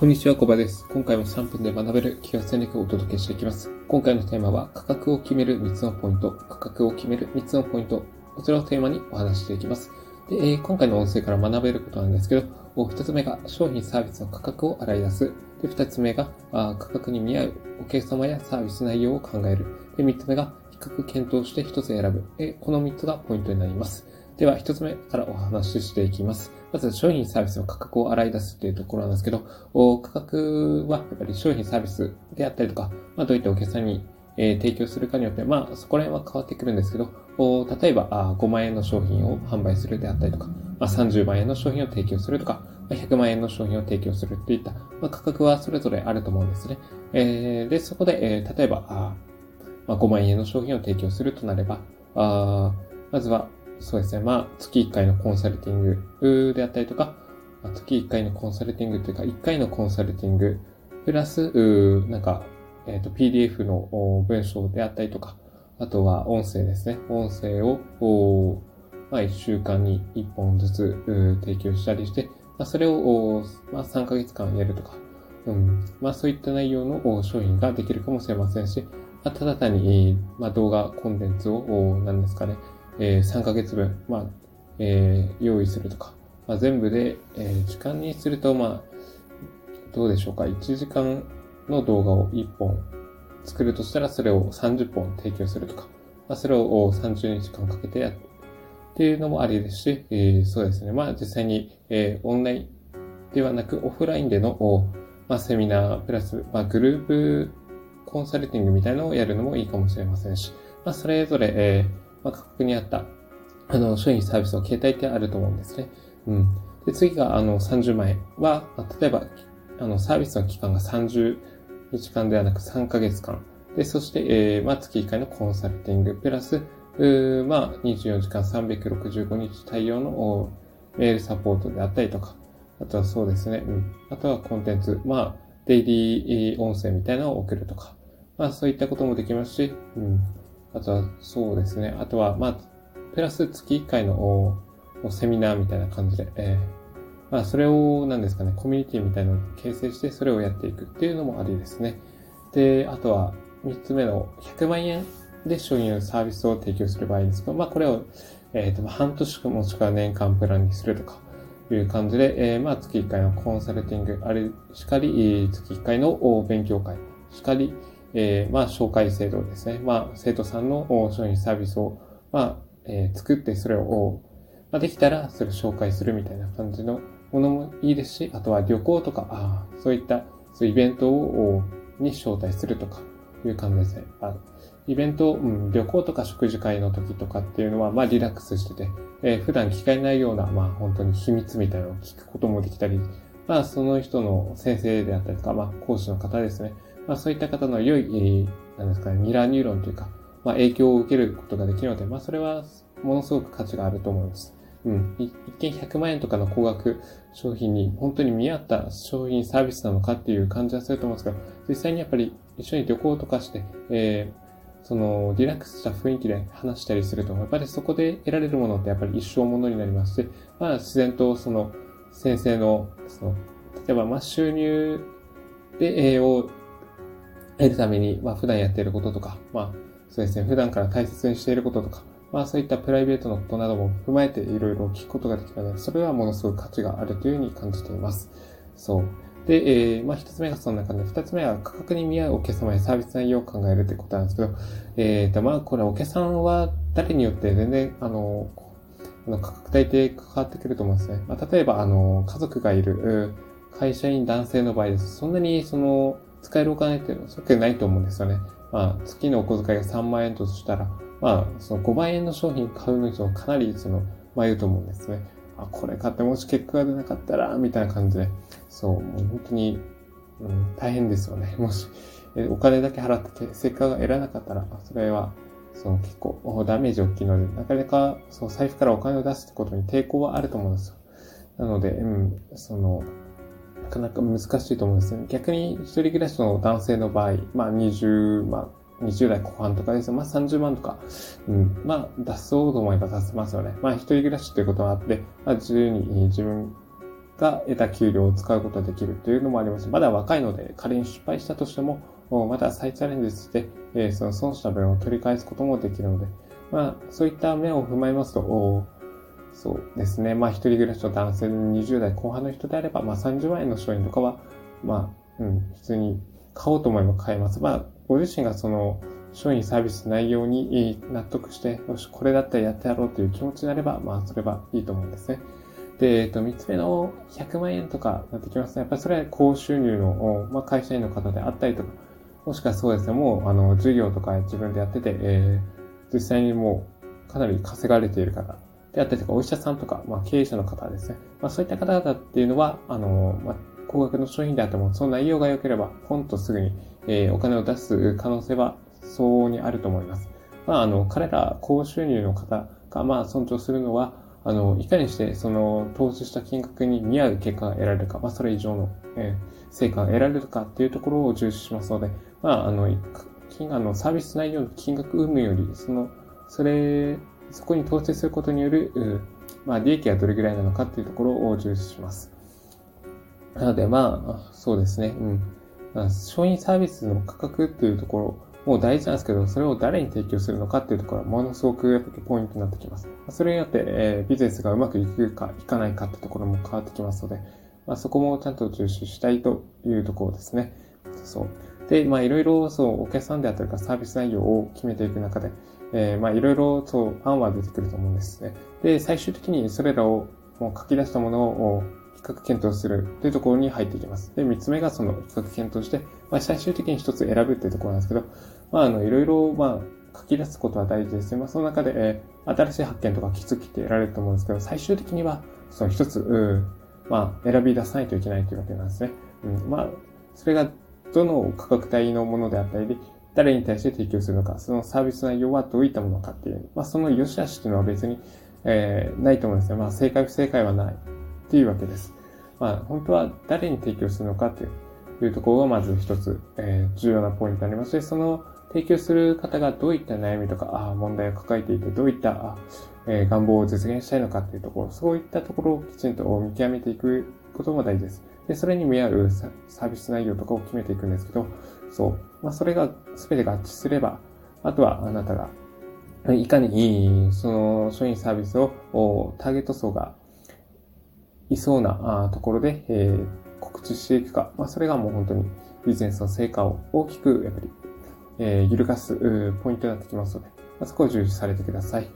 こんにちは、小葉です。今回も3分で学べる企業戦略をお届けしていきます。今回のテーマは、価格を決める3つのポイント、価格を決める3つのポイント、こちらをテーマにお話していきます。で、えー、今回の音声から学べることなんですけど、1つ目が商品サービスの価格を洗い出す。で、2つ目があ価格に見合うお客様やサービス内容を考える。で、3つ目が比較検討して1つ選ぶ。えこの3つがポイントになります。では、一つ目からお話ししていきます。まず、商品サービスの価格を洗い出すっていうところなんですけど、価格はやっぱり商品サービスであったりとか、まあ、どういったお客さんにえ提供するかによって、まあ、そこら辺は変わってくるんですけど、例えばあ5万円の商品を販売するであったりとか、まあ、30万円の商品を提供するとか、100万円の商品を提供するっていった、まあ、価格はそれぞれあると思うんですね。えー、で、そこで、えー、例えばあ、まあ、5万円の商品を提供するとなれば、あまずはそうですね。まあ、月1回のコンサルティングであったりとか、月1回のコンサルティングというか、1回のコンサルティング、プラス、なんか、えっ、ー、と、PDF の文章であったりとか、あとは音声ですね。音声を、まあ、1週間に1本ずつ提供したりして、まあ、それを、まあ、3ヶ月間やるとか、うん。まあ、そういった内容の商品ができるかもしれませんし、まあ、ただ単に、まあ、動画コンテンツを、何ですかね、えー、3ヶ月分、まあ、えー、用意するとか、まあ、全部で、えー、時間にすると、まあ、どうでしょうか。1時間の動画を1本作るとしたら、それを30本提供するとか、まあ、それを30日間かけてやって、っていうのもありですし、えー、そうですね。まあ、実際に、えー、オンラインではなく、オフラインでの、まあ、セミナー、プラス、まあ、グループコンサルティングみたいなのをやるのもいいかもしれませんし、まあ、それぞれ、えーまあ、価格に合った、あの、商品サービスの形態ってあると思うんですね。うん。で、次が、あの、30万円は、例えば、あの、サービスの期間が30日間ではなく3ヶ月間。で、そして、えー、まあ、月1回のコンサルティング、プラス、うまあ、24時間365日対応のメールサポートであったりとか、あとはそうですね、うん。あとはコンテンツ、まあ、デイリー音声みたいなのを送るとか、まあ、そういったこともできますし、うん。あとは、そうですね。あとは、まあ、プラス月1回のセミナーみたいな感じで、えー、まあ、それを、なんですかね、コミュニティみたいなのを形成して、それをやっていくっていうのもありですね。で、あとは、3つ目の100万円で商品のサービスを提供する場合ですけど、まあ、これを、えっ、ー、と、半年もしくは年間プランにするとか、いう感じで、えー、まあ、月1回のコンサルティング、あれしかり、月1回の勉強会しかり、えー、まあ、紹介制度ですね。まあ、生徒さんの商品サービスを、まあ、えー、作ってそれを、まあ、できたらそれを紹介するみたいな感じのものもいいですし、あとは旅行とか、あそういった、そうイベントを、に招待するとかいう感じですね。あイベント、うん、旅行とか食事会の時とかっていうのは、まあリラックスしてて、えー、普段聞かれないような、まあ本当に秘密みたいなのを聞くこともできたり、まあその人の先生であったりとか、まあ講師の方ですね。まあ、そういった方の良い、えー、なんですかね、ミラーニューロンというか、まあ、影響を受けることができるので、まあ、それはものすごく価値があると思います。うん。一見100万円とかの高額商品に本当に見合った商品サービスなのかっていう感じはすると思うんですが、実際にやっぱり一緒に旅行とかして、えー、そのリラックスした雰囲気で話したりすると、やっぱりそこで得られるものってやっぱり一生ものになりますし、まあ自然とその先生の、その、例えばまあ収入で、えー、を得るために、まあ普段やっていることとか、まあそうですね、普段から大切にしていることとか、まあそういったプライベートのことなども踏まえていろいろ聞くことができたので、それはものすごく価値があるというふうに感じています。そう。で、えー、まあ一つ目がそんな感じで、二つ目は価格に見合うお客様やサービス内容を考えるということなんですけど、えーと、まあこれお客さんは誰によって全然、あの、の価格帯って関わってくると思うんですね。まあ例えば、あの、家族がいる会社員男性の場合です。そんなにその、使えるお金ってそっないと思うんですよね。まあ、月のお小遣いが3万円としたら、まあ、その5万円の商品買うの人はかなりその、迷うと思うんですね。あ、これ買ってもし結果が出なかったら、みたいな感じで、そう、もう本当に、うん、大変ですよね。もし、お金だけ払って結果が得られなかったら、それは、その結構ダメージ大きいので、なかなかその財布からお金を出すってことに抵抗はあると思うんですよ。なので、うん、その、かなか難しいと思うんですね。逆に一人暮らしの男性の場合、まあ20万、20代後半とかですまあ30万とか、うん、まあ出そうと思えば出せますよね。まあ一人暮らしということもあって、まあ自由に自分が得た給料を使うことができるというのもあります。まだ若いので、仮に失敗したとしても、また再チャレンジして、えその損した分を取り返すこともできるので、まあ、そういった面を踏まえますと、そうですね。まあ、一人暮らしの男性の20代後半の人であれば、まあ、30万円の商品とかは、まあ、うん、普通に買おうと思えば買えます。まあ、ご自身がその、商品サービス内容に納得して、よし、これだったらやってやろうという気持ちになれば、まあ、それはいいと思うんですね。で、えっと、三つ目の100万円とかなってきますね。やっぱりそれは高収入の、まあ、会社員の方であったりとか、もしくはそうですね、もう、あの、授業とか自分でやってて、えー、実際にもう、かなり稼がれている方であったりとか、お医者さんとか、まあ、経営者の方ですね。まあ、そういった方々っていうのは、あの、まあ、高額の商品であっても、その内容が良ければ、ポンとすぐに、えー、お金を出す可能性は相応にあると思います。まあ、あの、彼ら高収入の方が、まあ、尊重するのは、あの、いかにして、その、投資した金額に見合う結果が得られるか、まあ、それ以上の、えー、成果が得られるかっていうところを重視しますので、まあ、あの、金、あの、サービス内容の金額有無より、その、それ、そこに投資することによる、まあ、利益がどれぐらいなのかっていうところを重視します。なので、まあ、そうですね、うん。まあ、商品サービスの価格っていうところ、も大事なんですけど、それを誰に提供するのかっていうところはものすごくポイントになってきます。それによって、えー、ビジネスがうまくいくかいかないかってところも変わってきますので、まあ、そこもちゃんと重視したいというところですね。そう。で、まあいろいろそう、お客さんであったりかサービス内容を決めていく中で、えー、まあいろいろそう、案は出てくると思うんですね。で、最終的にそれらをもう書き出したものを比較検討するというところに入っていきます。で、三つ目がその比較検討して、まあ最終的に一つ選ぶっていうところなんですけど、まああの、いろいろ、まあ、書き出すことは大事ですね。まあ、その中で、えー、新しい発見とか気づきって得られると思うんですけど、最終的には、その一つ、うん、まあ、選び出さないといけないというわけなんですね。うん、まあ、それが、どの価格帯のものであったり、誰に対して提供するのか、そのサービス内容はどういったものかっていう、まあ、その良し悪しっていうのは別に、えー、ないと思うんですね。まあ、正解不正解はないっていうわけです。まあ、本当は誰に提供するのかっていうところがまず一つ、えー、重要なポイントになりまして、その提供する方がどういった悩みとか、あ問題を抱えていて、どういった、えー、願望を実現したいのかっていうところ、そういったところをきちんと見極めていくことも大事です。で、それに見合うサービス内容とかを決めていくんですけど、そう。まあ、それが全て合致すれば、あとはあなたが、いかに、その商品サービスをターゲット層がいそうなところで、えー、告知していくか、まあ、それがもう本当にビジネスの成果を大きく、やっぱり、えー、揺るがすポイントになってきますので、まあ、そこを重視されてください。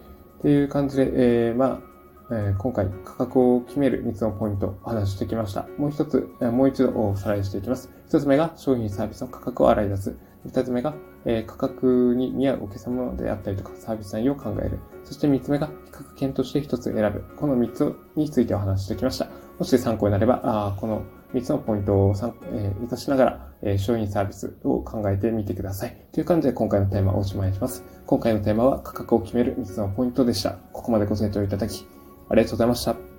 という感じで、えー、まあ、えー、今回価格を決める3つのポイントをお話ししてきました。もう一つ、えー、もう一度おさらいしていきます。一つ目が商品サービスの価格を洗い出す。二つ目が、えー、価格に似合うお客様であったりとかサービス内容を考える。そして三つ目が比較検討して一つ選ぶ。この三つについてお話ししてきました。もし参考になれば、あこの3つのポイントを参、えー、活しながら、えー、商品サービスを考えてみてください。という感じで今回のテーマをおしまいします。今回のテーマは価格を決める3つのポイントでした。ここまでご清聴いただき、ありがとうございました。